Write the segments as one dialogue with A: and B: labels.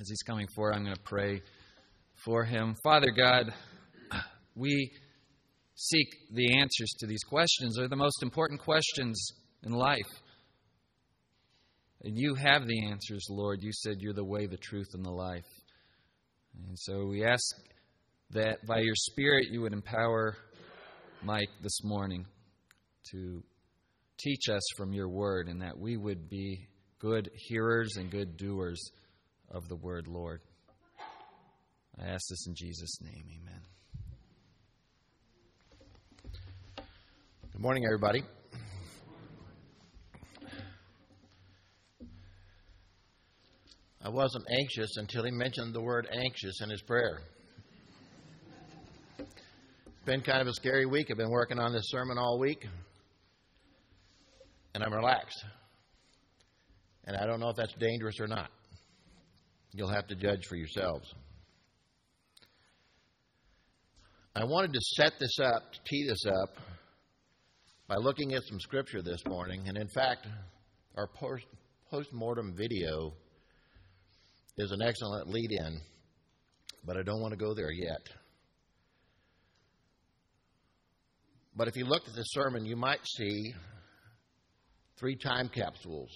A: as he's coming forward, I'm going to pray for him. Father God, we seek the answers to these questions. They're the most important questions in life. And you have the answers, Lord. You said you're the way, the truth, and the life. And so we ask that by your Spirit you would empower Mike this morning to teach us from your word and that we would be good hearers and good doers of the word, Lord. I ask this in Jesus' name. Amen.
B: Good morning, everybody. I wasn't anxious until he mentioned the word anxious in his prayer. It's been kind of a scary week. I've been working on this sermon all week, and I'm relaxed. And I don't know if that's dangerous or not. You'll have to judge for yourselves. I wanted to set this up, to tee this up, by looking at some scripture this morning. And in fact, our post mortem video is an excellent lead in, but I don't want to go there yet. But if you looked at the sermon, you might see three time capsules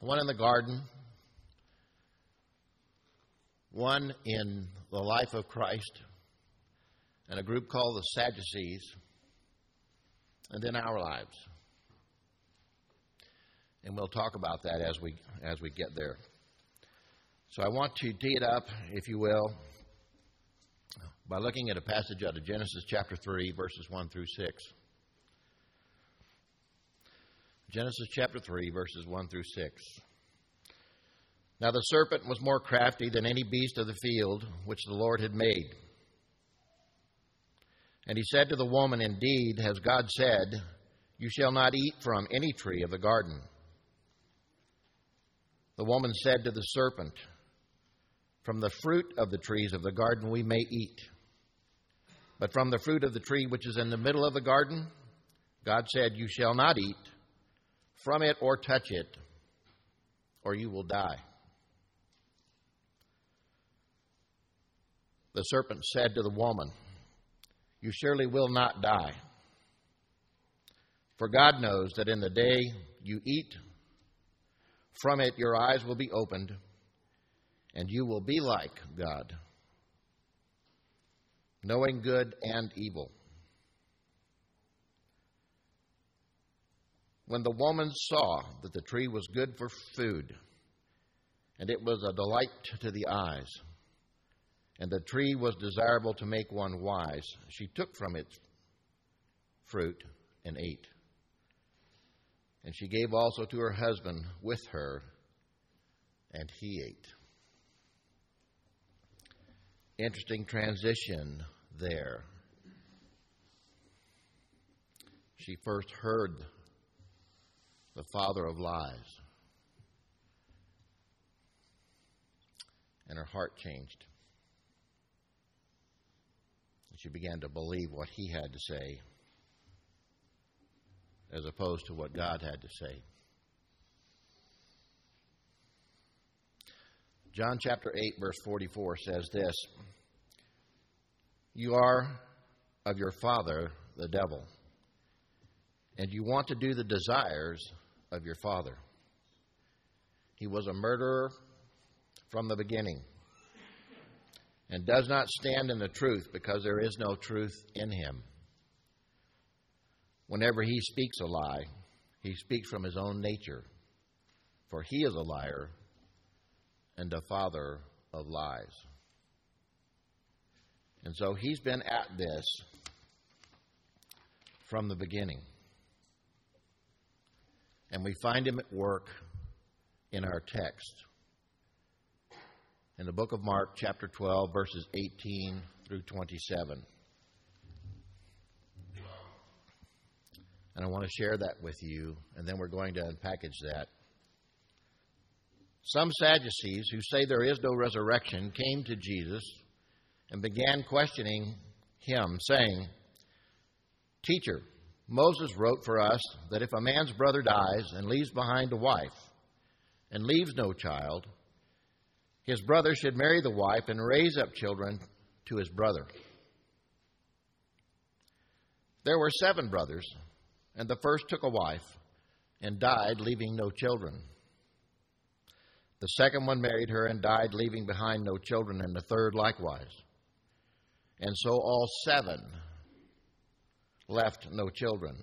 B: one in the garden, one in the life of Christ, and a group called the Sadducees, and then our lives. And we'll talk about that as we as we get there. So I want to tee it up, if you will, by looking at a passage out of Genesis chapter 3, verses 1 through 6. Genesis chapter 3, verses 1 through 6. Now the serpent was more crafty than any beast of the field which the Lord had made. And he said to the woman, Indeed, has God said, You shall not eat from any tree of the garden. The woman said to the serpent, From the fruit of the trees of the garden we may eat. But from the fruit of the tree which is in the middle of the garden, God said, You shall not eat from it or touch it, or you will die. The serpent said to the woman, You surely will not die. For God knows that in the day you eat from it, your eyes will be opened, and you will be like God, knowing good and evil. When the woman saw that the tree was good for food, and it was a delight to the eyes, and the tree was desirable to make one wise, she took from its fruit and ate. And she gave also to her husband with her, and he ate. Interesting transition there. She first heard the father of lies. And her heart changed. She began to believe what he had to say as opposed to what God had to say. John chapter 8, verse 44 says this You are of your father, the devil, and you want to do the desires of your father. He was a murderer from the beginning and does not stand in the truth because there is no truth in him. Whenever he speaks a lie, he speaks from his own nature, for he is a liar and a father of lies. And so he's been at this from the beginning. And we find him at work in our text. In the book of Mark, chapter 12, verses 18 through 27. And I want to share that with you, and then we're going to unpackage that. Some Sadducees who say there is no resurrection came to Jesus and began questioning him, saying, Teacher, Moses wrote for us that if a man's brother dies and leaves behind a wife, and leaves no child, his brother should marry the wife and raise up children to his brother. There were seven brothers, and the first took a wife and died, leaving no children. The second one married her and died, leaving behind no children, and the third likewise. And so all seven left no children.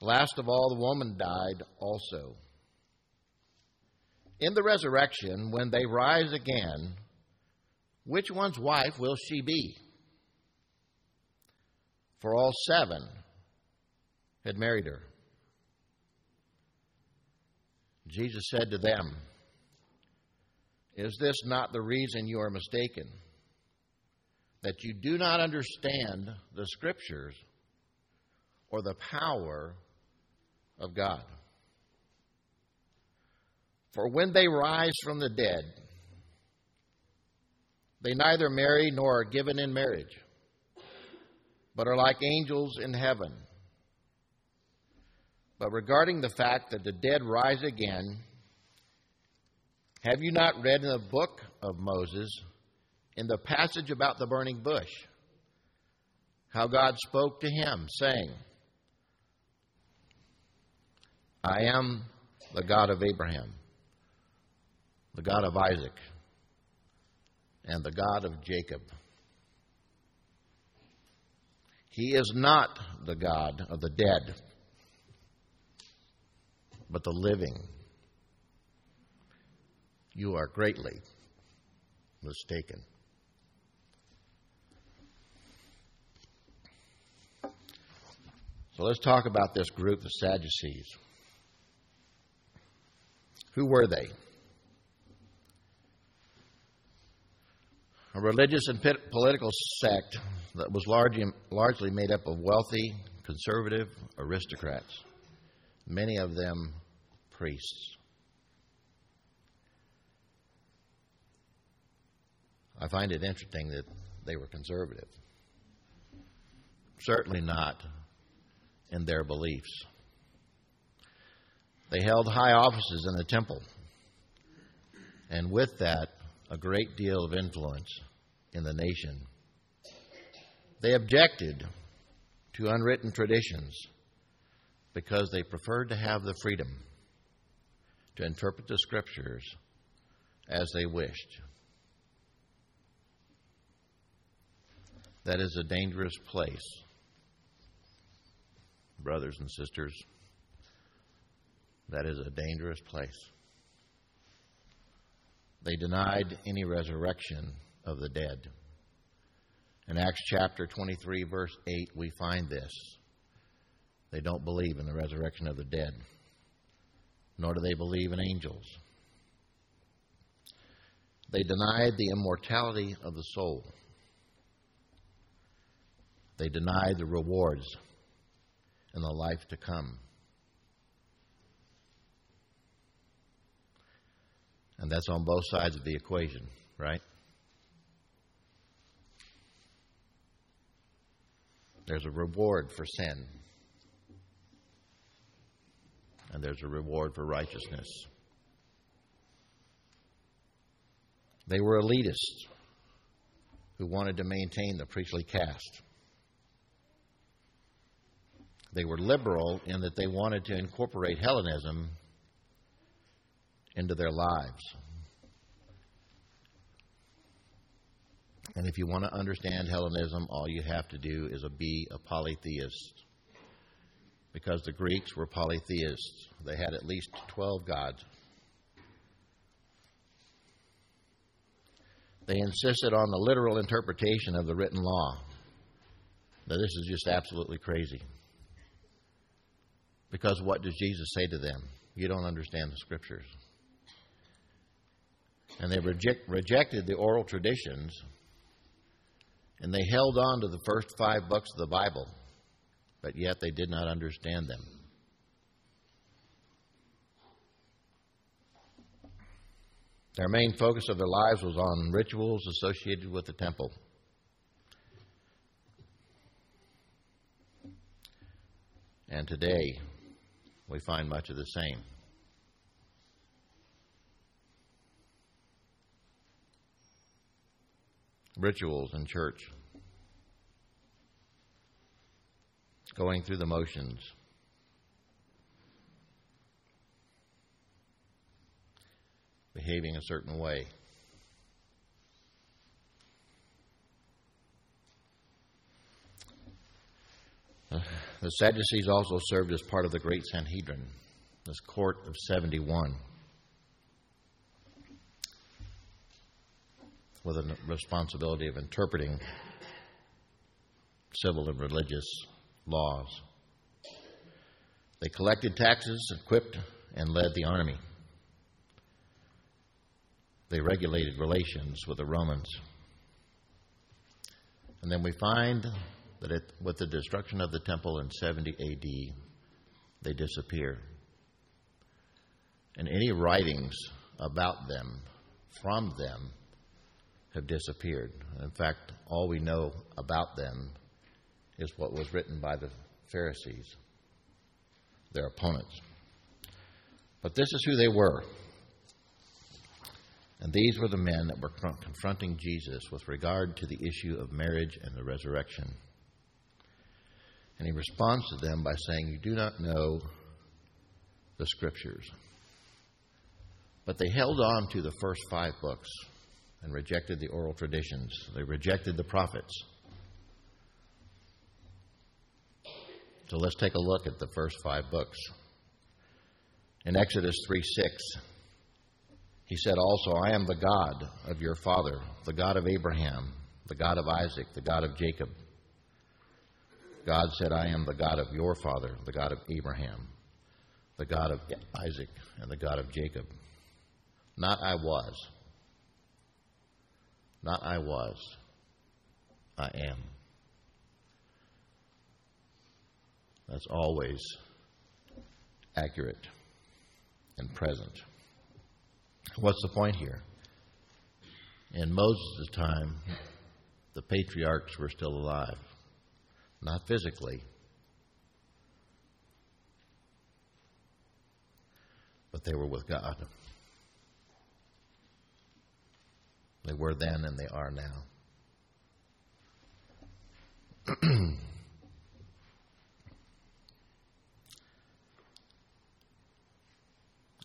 B: Last of all, the woman died also. In the resurrection, when they rise again, which one's wife will she be? For all seven had married her. Jesus said to them, Is this not the reason you are mistaken? That you do not understand the Scriptures or the power of God? For when they rise from the dead, they neither marry nor are given in marriage, but are like angels in heaven. But regarding the fact that the dead rise again, have you not read in the book of Moses, in the passage about the burning bush, how God spoke to him, saying, I am the God of Abraham, the God of Isaac, and the God of Jacob. He is not the God of the dead but the living. You are greatly mistaken. So let's talk about this group, the Sadducees. Who were they? A religious and political sect that was largely, largely made up of wealthy, conservative aristocrats many of them priests. I find it interesting that they were conservative. Certainly not in their beliefs. They held high offices in the temple, and with that, a great deal of influence in the nation. They objected to unwritten traditions because they preferred to have the freedom to interpret the scriptures as they wished. That is a dangerous place, brothers and sisters. That is a dangerous place. They denied any resurrection of the dead. In Acts chapter 23, verse 8, we find this. They don't believe in the resurrection of the dead, nor do they believe in angels. They denied the immortality of the soul. They denied the rewards in the life to come. And that's on both sides of the equation, right? There's a reward for sin and there's a reward for righteousness. They were elitists who wanted to maintain the priestly caste. They were liberal in that they wanted to incorporate Hellenism into their lives. And if you want to understand Hellenism, all you have to do is be a polytheist because the Greeks were polytheists. They had at least 12 gods. They insisted on the literal interpretation of the written law. Now, this is just absolutely crazy. Because what does Jesus say to them? You don't understand the scriptures. And they reject, rejected the oral traditions and they held on to the first five books of the Bible but yet they did not understand them. Their main focus of their lives was on rituals associated with the temple. And today, we find much of the same. Rituals in church, going through the motions. Behaving a certain way. The Sadducees also served as part of the Great Sanhedrin, this court of 71, with a responsibility of interpreting civil and religious laws. They collected taxes, equipped, and led the army. They regulated relations with the Romans. And then we find that it, with the destruction of the temple in 70 AD, they disappear. And any writings about them, from them, have disappeared. In fact, all we know about them is what was written by the Pharisees, their opponents. But this is who they were. And these were the men that were confronting Jesus with regard to the issue of marriage and the resurrection. And he responds to them by saying, You do not know the scriptures. But they held on to the first five books and rejected the oral traditions, they rejected the prophets. So let's take a look at the first five books. In Exodus 3 6, he said also, I am the God of your father, the God of Abraham, the God of Isaac, the God of Jacob. God said, I am the God of your father, the God of Abraham, the God of Isaac, and the God of Jacob. Not I was. Not I was. I am. That's always accurate and present. What's the point here? In Moses' time, the patriarchs were still alive not physically, but they were with God. They were then and they are now.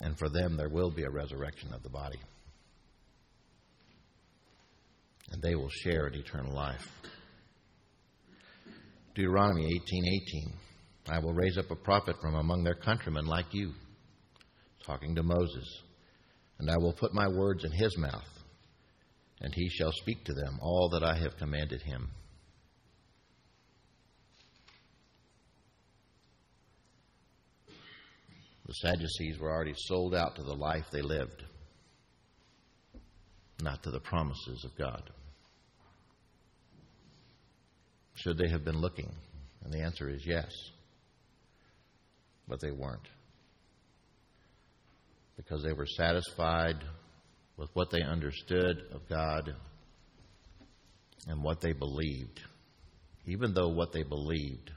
B: and for them, there will be a resurrection of the body. And they will share in eternal life. Deuteronomy 18:18. I will raise up a prophet from among their countrymen like you, talking to Moses, and I will put my words in his mouth, and he shall speak to them all that I have commanded him. The Sadducees were already sold out to the life they lived, not to the promises of God. Should they have been looking? And the answer is yes. But they weren't. Because they were satisfied with what they understood of God and what they believed, even though what they believed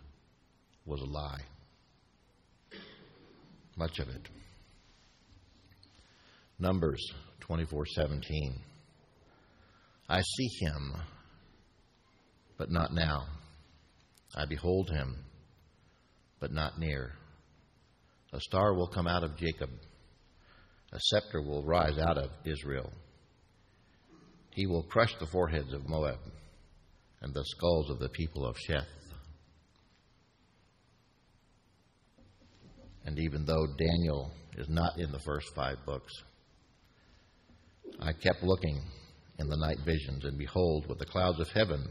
B: was a lie. Much of it. Numbers 24:17 I see him but not now. I behold him, but not near. A star will come out of Jacob, a scepter will rise out of Israel. He will crush the foreheads of Moab and the skulls of the people of Sheth. And even though Daniel is not in the first five books, I kept looking in the night visions, and behold, with the clouds of heaven,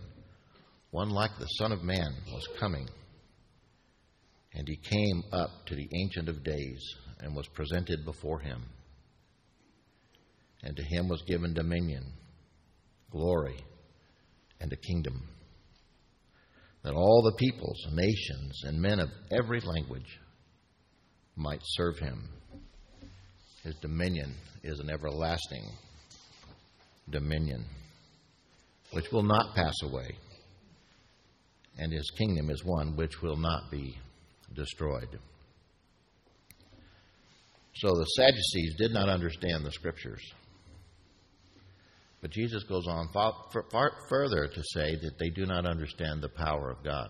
B: one like the Son of Man was coming. And he came up to the Ancient of Days and was presented before him. And to him was given dominion, glory, and a kingdom, that all the peoples, nations, and men of every language might serve him. His dominion is an everlasting dominion which will not pass away and his kingdom is one which will not be destroyed. So the Sadducees did not understand the scriptures. But Jesus goes on far, far further to say that they do not understand the power of God.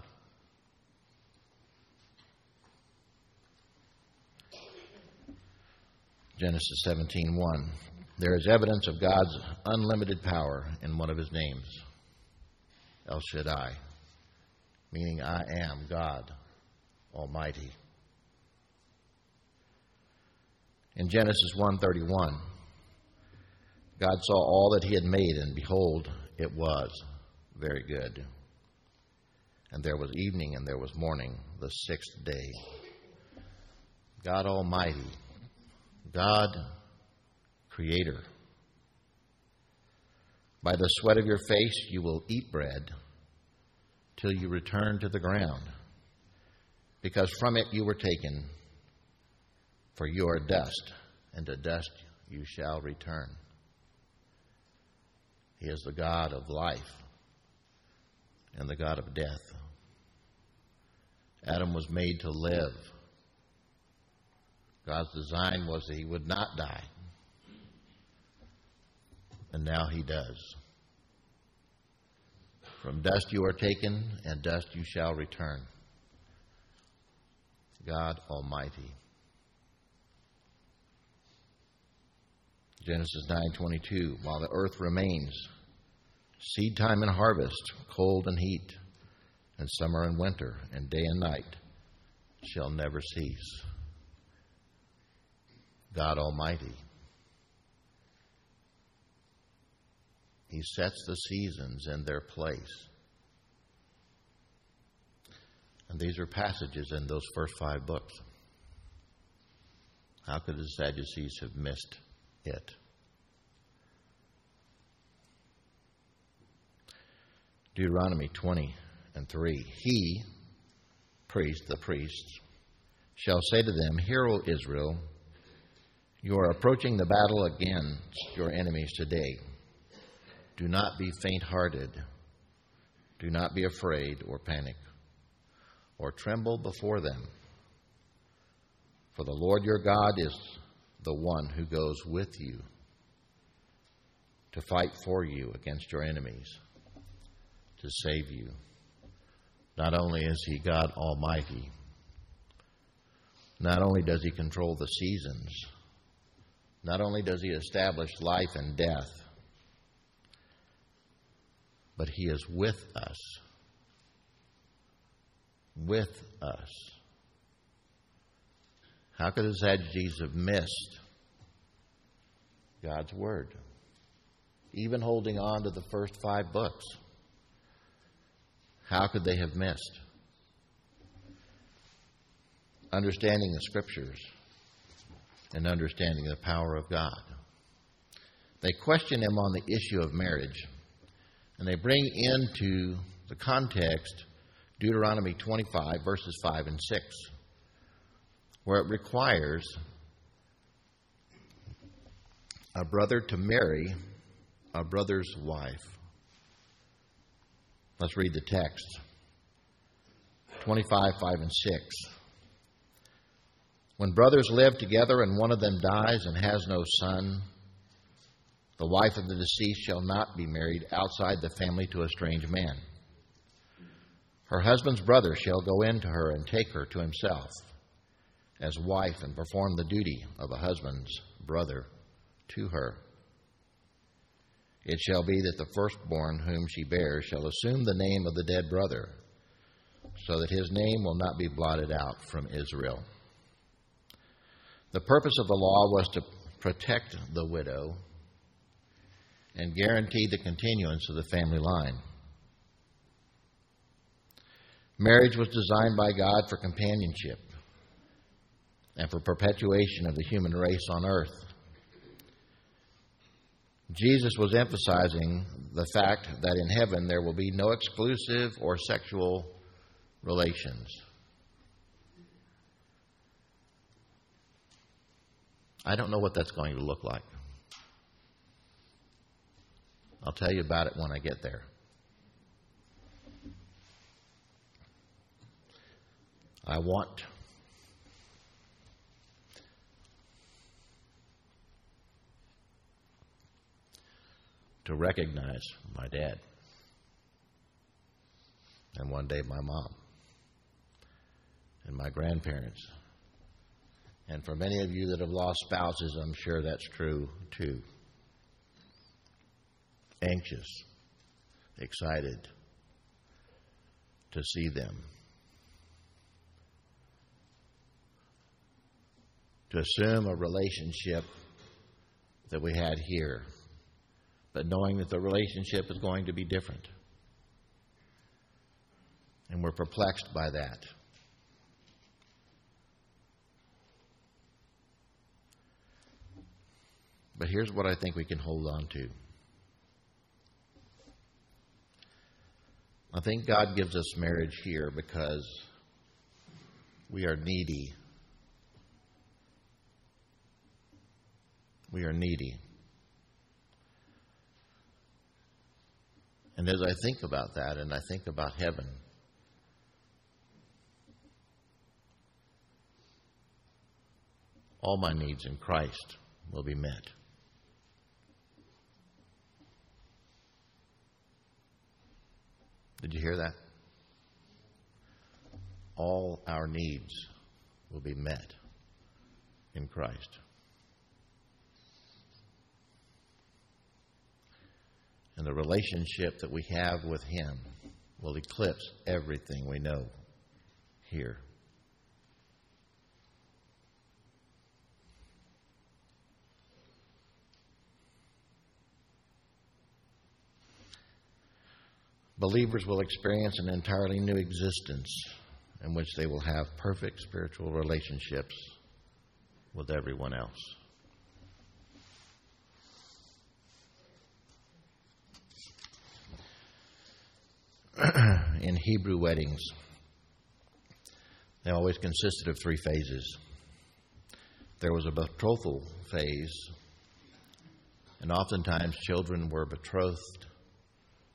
B: Genesis 17:1 There is evidence of God's unlimited power in one of his names, El Shaddai, meaning I am God Almighty. In Genesis 1:31 God saw all that he had made, and behold, it was very good. And there was evening and there was morning, the sixth day. God Almighty, God Creator. By the sweat of your face you will eat bread till you return to the ground, because from it you were taken, for you are dust, and to dust you shall return. He is the God of life and the God of death. Adam was made to live. God's design was that he would not die. And now he does. From dust you are taken, and dust you shall return. God Almighty. Genesis 9:22 While the earth remains seed time and harvest cold and heat and summer and winter and day and night shall never cease. God Almighty He sets the seasons in their place. And these are passages in those first five books. How could the Sadducees have missed it. Deuteronomy 20 and 3. He, priest, the priests, shall say to them, Hear, O Israel, you are approaching the battle against your enemies today. Do not be faint hearted. Do not be afraid or panic or tremble before them. For the Lord your God is the one who goes with you to fight for you against your enemies, to save you. Not only is He God Almighty, not only does He control the seasons, not only does He establish life and death, but He is with us. With us. How could the Sadducees have missed God's Word? Even holding on to the first five books. How could they have missed? Understanding the Scriptures and understanding the power of God. They question him on the issue of marriage, and they bring into the context Deuteronomy 25, verses 5 and 6 where it requires a brother to marry a brother's wife. Let's read the text 25, 5, and 6. When brothers live together and one of them dies and has no son, the wife of the deceased shall not be married outside the family to a strange man. Her husband's brother shall go in to her and take her to himself as wife and perform the duty of a husband's brother to her. It shall be that the firstborn whom she bears shall assume the name of the dead brother, so that his name will not be blotted out from Israel. The purpose of the law was to protect the widow and guarantee the continuance of the family line. Marriage was designed by God for companionship and for perpetuation of the human race on earth. Jesus was emphasizing the fact that in heaven there will be no exclusive or sexual relations. I don't know what that's going to look like. I'll tell you about it when I get there. I want to recognize my dad. And one day my mom. And my grandparents. And for many of you that have lost spouses, I'm sure that's true too. Anxious, excited to see them. To assume a relationship that we had here, but knowing that the relationship is going to be different. And we're perplexed by that. But here's what I think we can hold on to. I think God gives us marriage here because we are needy. We are needy. And as I think about that and I think about heaven, all my needs in Christ will be met. Did you hear that? All our needs will be met in Christ. And the relationship that we have with Him will eclipse everything we know here. Believers will experience an entirely new existence in which they will have perfect spiritual relationships with everyone else. in Hebrew weddings, they always consisted of three phases. There was a betrothal phase, and oftentimes children were betrothed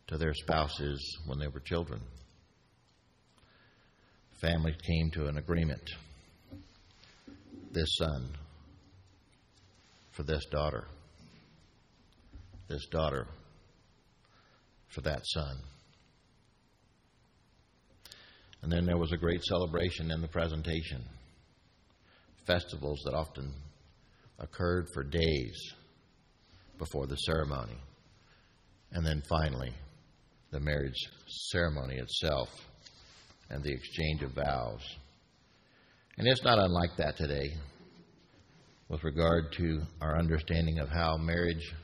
B: to their spouses when they were children. Families came to an agreement this son for this daughter, this daughter for that son. And then there was a great celebration in the presentation. Festivals that often occurred for days before the ceremony. And then finally, the marriage ceremony itself and the exchange of vows. And it's not unlike that today with regard to our understanding of how marriage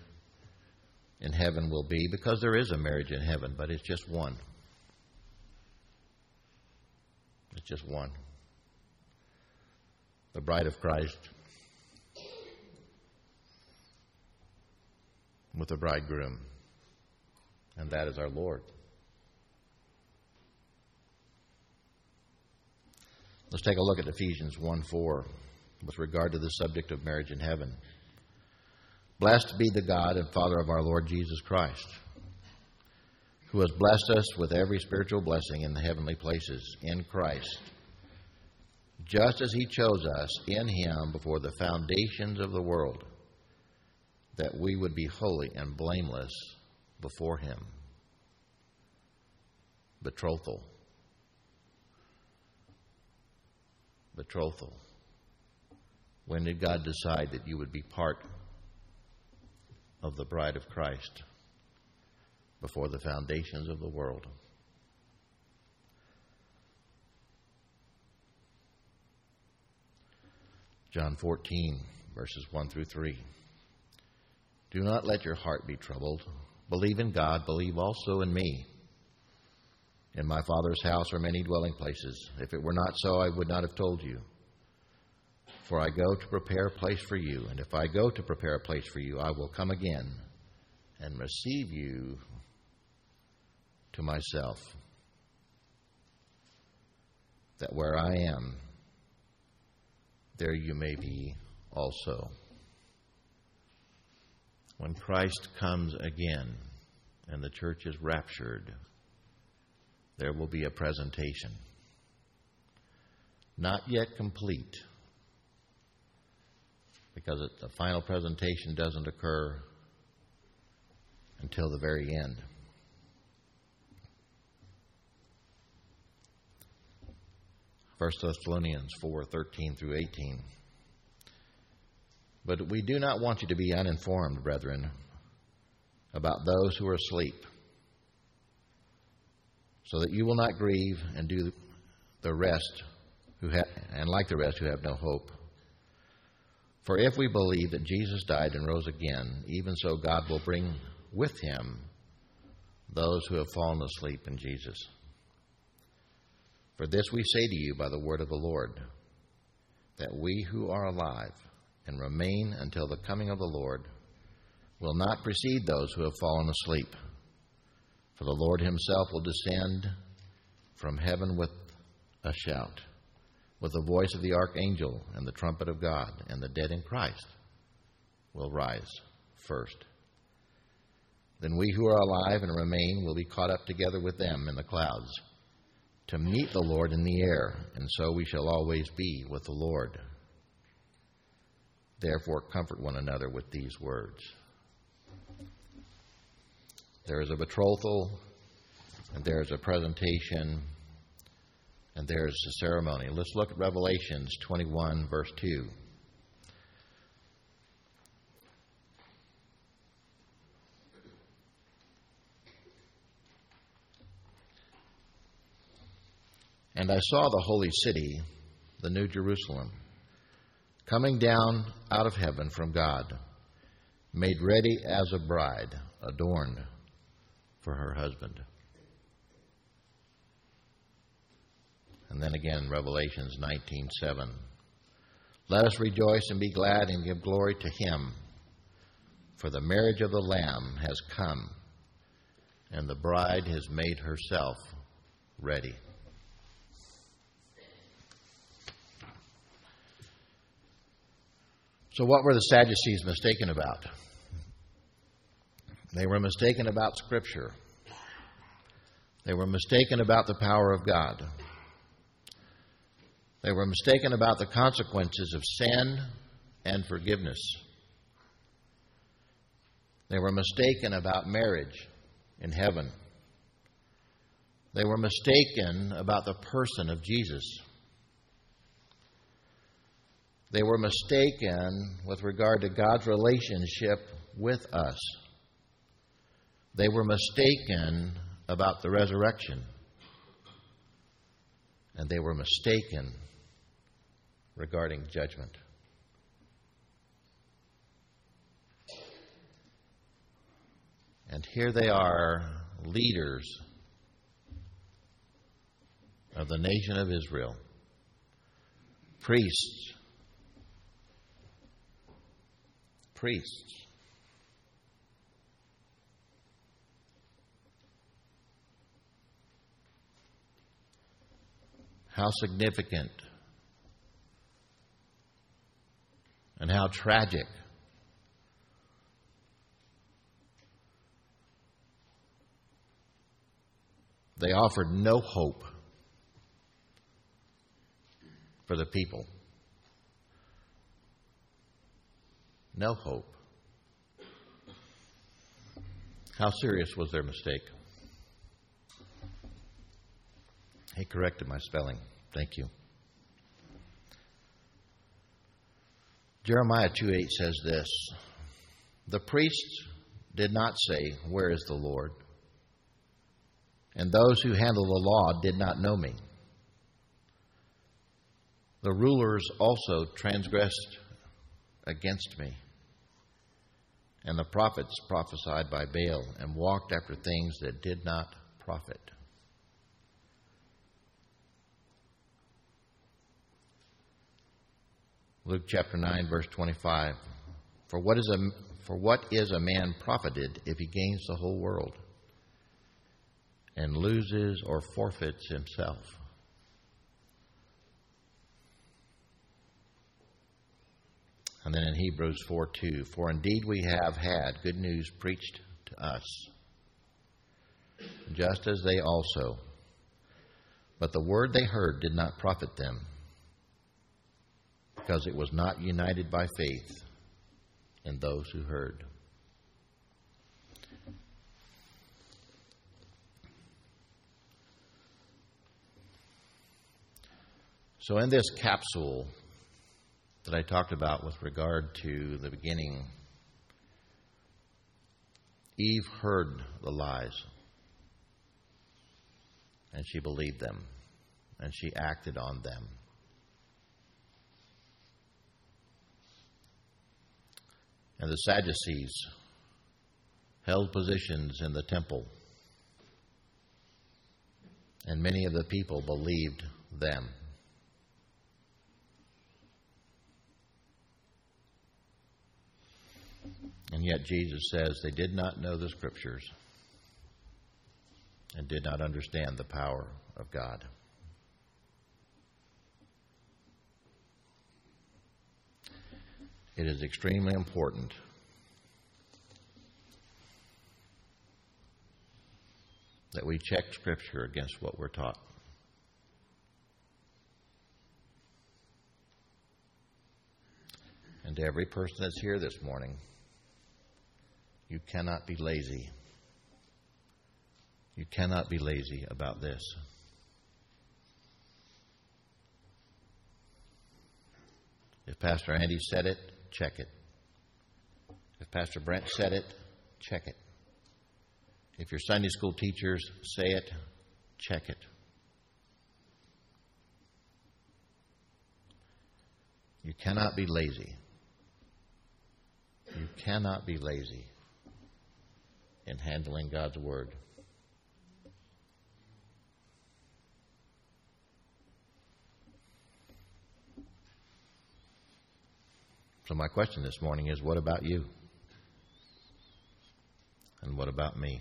B: in heaven will be, because there is a marriage in heaven, but it's just one. It's just one. The bride of Christ with the bridegroom and that is our Lord. Let's take a look at Ephesians 1 4 with regard to the subject of marriage in heaven. Blessed be the God and Father of our Lord Jesus Christ, who has blessed us with every spiritual blessing in the heavenly places in Christ, just as He chose us in Him before the foundations of the world, that we would be holy and blameless before Him. Betrothal. Betrothal. When did God decide that you would be part of the bride of Christ? Before the foundations of the world. John 14, verses 1 through 3. Do not let your heart be troubled. Believe in God, believe also in me. In my Father's house are many dwelling places. If it were not so, I would not have told you. For I go to prepare a place for you. And if I go to prepare a place for you, I will come again and receive you to myself. That where I am, there you may be also. When Christ comes again and the church is raptured, there will be a presentation. Not yet complete, because the final presentation doesn't occur until the very end. First Thessalonians 4:13 through 18. But we do not want you to be uninformed, brethren, about those who are asleep, so that you will not grieve and do the rest who ha- and like the rest who have no hope. For if we believe that Jesus died and rose again, even so God will bring with him those who have fallen asleep in Jesus. For this we say to you by the word of the Lord, that we who are alive and remain until the coming of the Lord will not precede those who have fallen asleep. For the Lord himself will descend from heaven with a shout, with the voice of the archangel and the trumpet of God, and the dead in Christ will rise first. Then we who are alive and remain will be caught up together with them in the clouds to meet the Lord in the air, and so we shall always be with the Lord. Therefore, comfort one another with these words. There is a betrothal, and there is a presentation, and there is a ceremony. Let's look at Revelations 21, verse 2. And I saw the holy city, the New Jerusalem, coming down out of heaven from God, made ready as a bride, adorned for her husband. And then again, Revelations 19:7. Let us rejoice and be glad and give glory to him, for the marriage of the Lamb has come, and the bride has made herself ready. So, what were the Sadducees mistaken about? They were mistaken about Scripture. They were mistaken about the power of God. They were mistaken about the consequences of sin and forgiveness. They were mistaken about marriage in heaven. They were mistaken about the person of Jesus. They were mistaken with regard to God's relationship with us. They were mistaken about the resurrection. And they were mistaken regarding judgment. And here they are, leaders of the nation of Israel, priests priests. How significant and how tragic. They offered no hope for the people. No hope. How serious was their mistake? He corrected my spelling. Thank you. Jeremiah 2:8 says this, "The priests did not say, "Where is the Lord?" And those who handle the law did not know me. The rulers also transgressed against me and the prophets prophesied by Baal and walked after things that did not profit. Luke chapter 9 verse 25 For what is a for what is a man profited if he gains the whole world and loses or forfeits himself? And then in Hebrews 4 2, for indeed we have had good news preached to us, just as they also. But the word they heard did not profit them, because it was not united by faith in those who heard. So, in this capsule, that I talked about with regard to the beginning, Eve heard the lies and she believed them and she acted on them. And the Sadducees held positions in the temple, and many of the people believed them. And yet Jesus says they did not know the Scriptures and did not understand the power of God. It is extremely important that we check Scripture against what we're taught. And to every person that's here this morning, you cannot be lazy. You cannot be lazy about this. If Pastor Andy said it, check it. If Pastor Brent said it, check it. If your Sunday school teachers say it, check it. You cannot be lazy. You cannot be lazy in handling God's Word. So, my question this morning is what about you? And what about me?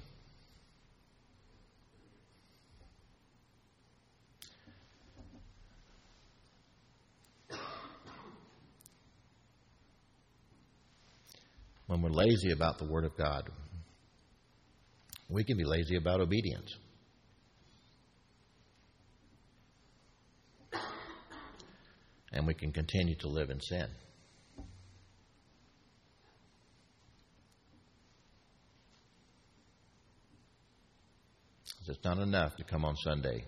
B: When we're lazy about the Word of God, we can be lazy about obedience. And we can continue to live in sin. It's not enough to come on Sunday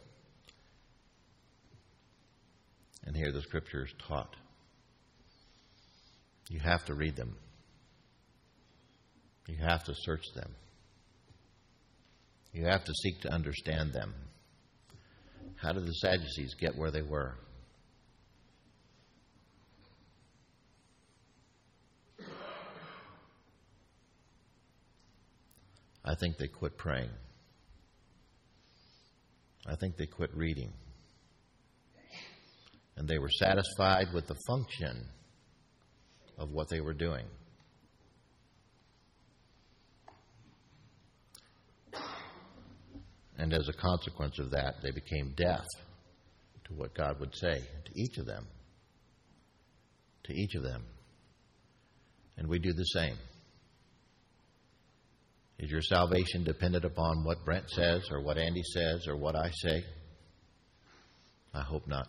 B: and hear the scriptures taught. You have to read them. You have to search them. You have to seek to understand them. How did the Sadducees get where they were? I think they quit praying. I think they quit reading. And they were satisfied with the function of what they were doing. And as a consequence of that, they became deaf to what God would say to each of them. To each of them. And we do the same. Is your salvation dependent upon what Brent says or what Andy says or what I say? I hope not.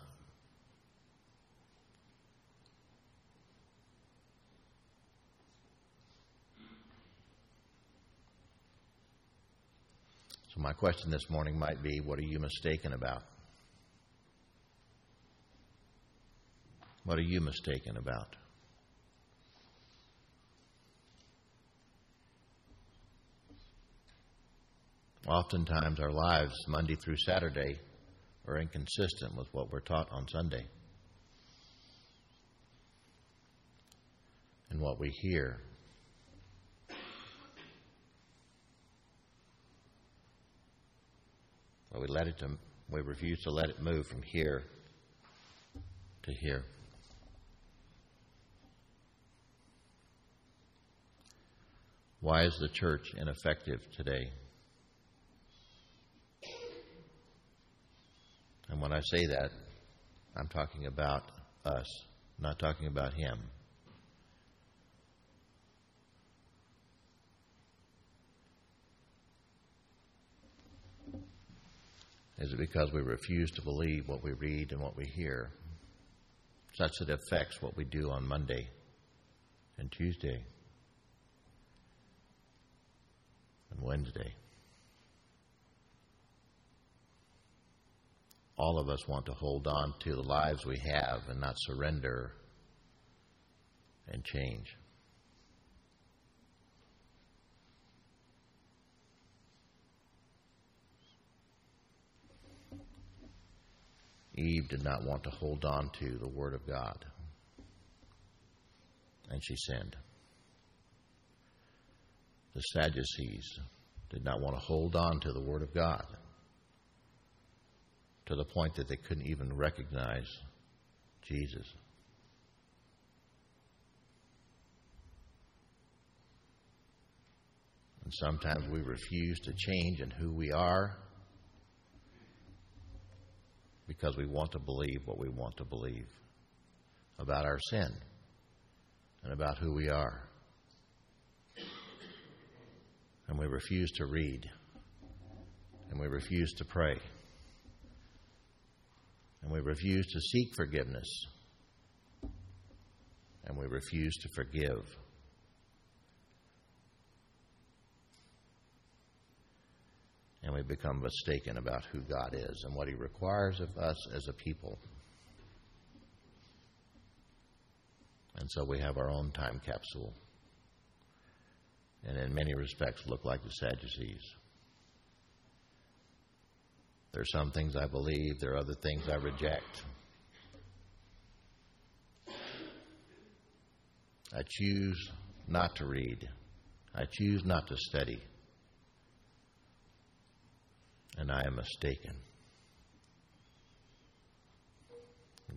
B: So, my question this morning might be what are you mistaken about? What are you mistaken about? Oftentimes, our lives, Monday through Saturday, are inconsistent with what we're taught on Sunday and what we hear. Well, we let it to, we refuse to let it move from here to here. Why is the church ineffective today? And when I say that, I'm talking about us, not talking about him. Is it because we refuse to believe what we read and what we hear, such that it affects what we do on Monday and Tuesday and Wednesday? all of us want to hold on to the lives we have and not surrender and change. Eve did not want to hold on to the Word of God, and she sinned. The Sadducees did not want to hold on to the Word of God to the point that they couldn't even recognize Jesus. And sometimes we refuse to change in who we are because we want to believe what we want to believe about our sin and about who we are. And we refuse to read. And we refuse to pray. And we refuse to seek forgiveness. And we refuse to forgive. And we become mistaken about who God is and what He requires of us as a people. And so we have our own time capsule, and in many respects look like the Sadducees. There are some things I believe, there are other things I reject. I choose not to read. I choose not to study and I am mistaken.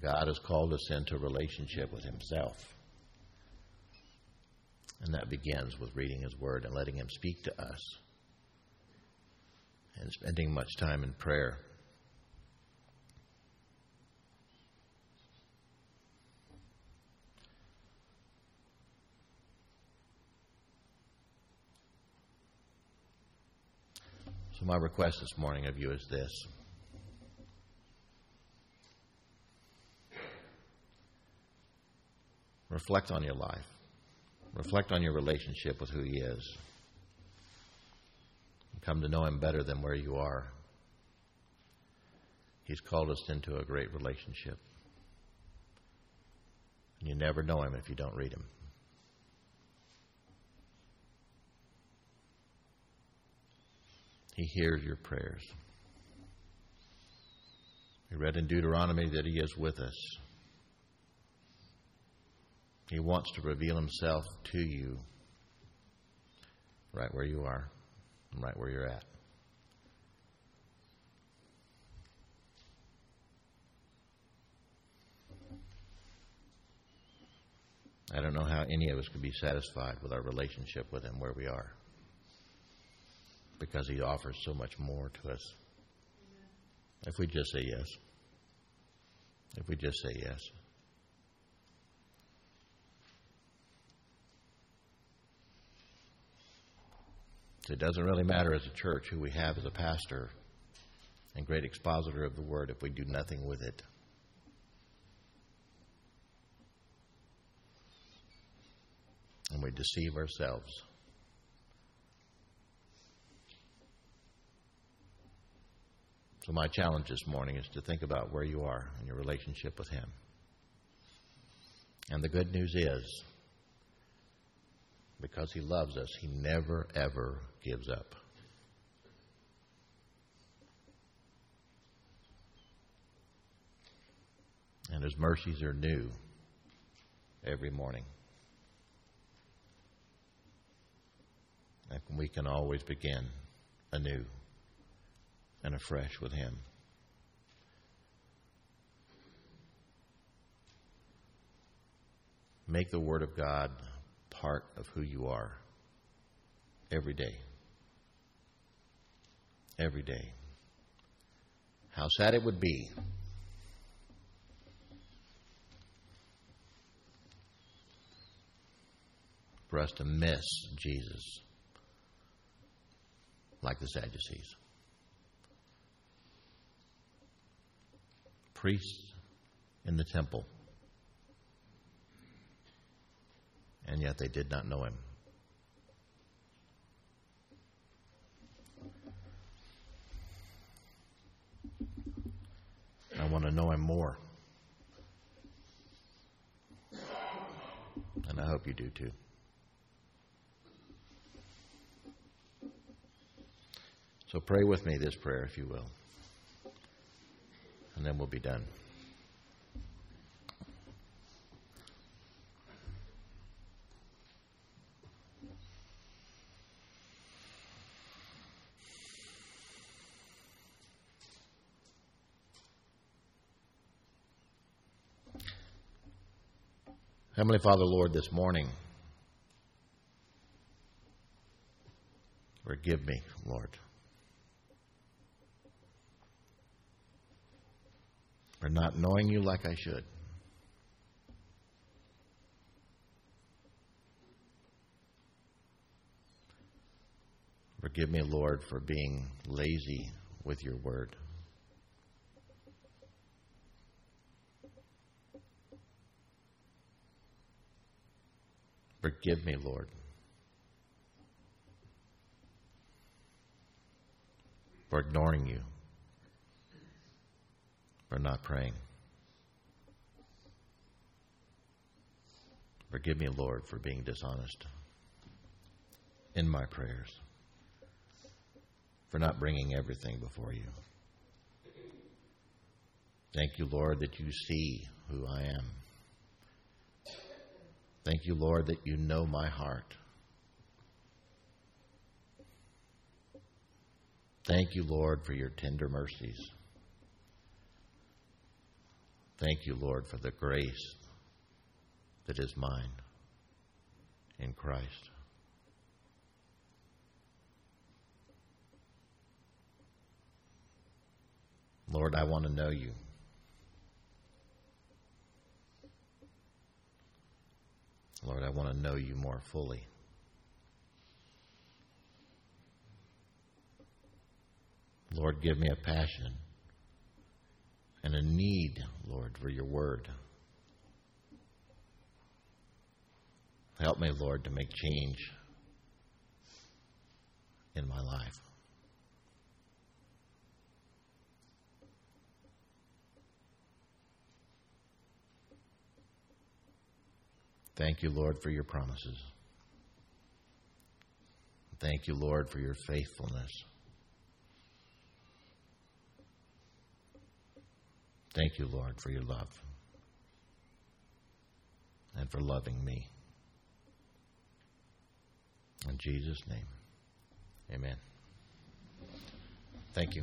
B: God has called us into relationship with Himself. And that begins with reading His Word and letting Him speak to us and spending much time in prayer. My request this morning of you is this. Reflect on your life. Reflect on your relationship with who He is. Come to know Him better than where you are. He's called us into a great relationship. And you never know Him if you don't read Him. He hears your prayers. We read in Deuteronomy that He is with us. He wants to reveal Himself to you right where you are and right where you're at. I don't know how any of us could be satisfied with our relationship with Him where we are because He offers so much more to us. If we just say yes. If we just say yes. It doesn't really matter as a church who we have as a pastor and great expositor of the Word if we do nothing with it. And we deceive ourselves. So, my challenge this morning is to think about where you are in your relationship with Him. And the good news is, because He loves us, He never, ever gives up. And His mercies are new every morning. And we can always begin anew and afresh with Him. Make the Word of God part of who you are every day. Every day. How sad it would be for us to miss Jesus like the Sadducees. Priests in the temple. And yet they did not know him. I want to know Him more. And I hope you do too. So pray with me this prayer, if you will. And then we'll be done. Heavenly Father, Lord, this morning, forgive me, Lord. For not knowing you like I should. Forgive me, Lord, for being lazy with your word. Forgive me, Lord. For ignoring you, for not praying. Forgive me, Lord, for being dishonest in my prayers, for not bringing everything before you. Thank you, Lord, that you see who I am. Thank you, Lord, that you know my heart. Thank you, Lord, for your tender mercies. Thank you, Lord, for the grace that is mine in Christ. Lord, I want to know you. Lord, I want to know you more fully. Lord, give me a passion and a need, Lord, for your word. Help me, Lord, to make change in my life. Thank you, Lord, for your promises. Thank you, Lord, for your faithfulness. Thank you, Lord, for your love and for loving me. In Jesus' name, amen. Thank you.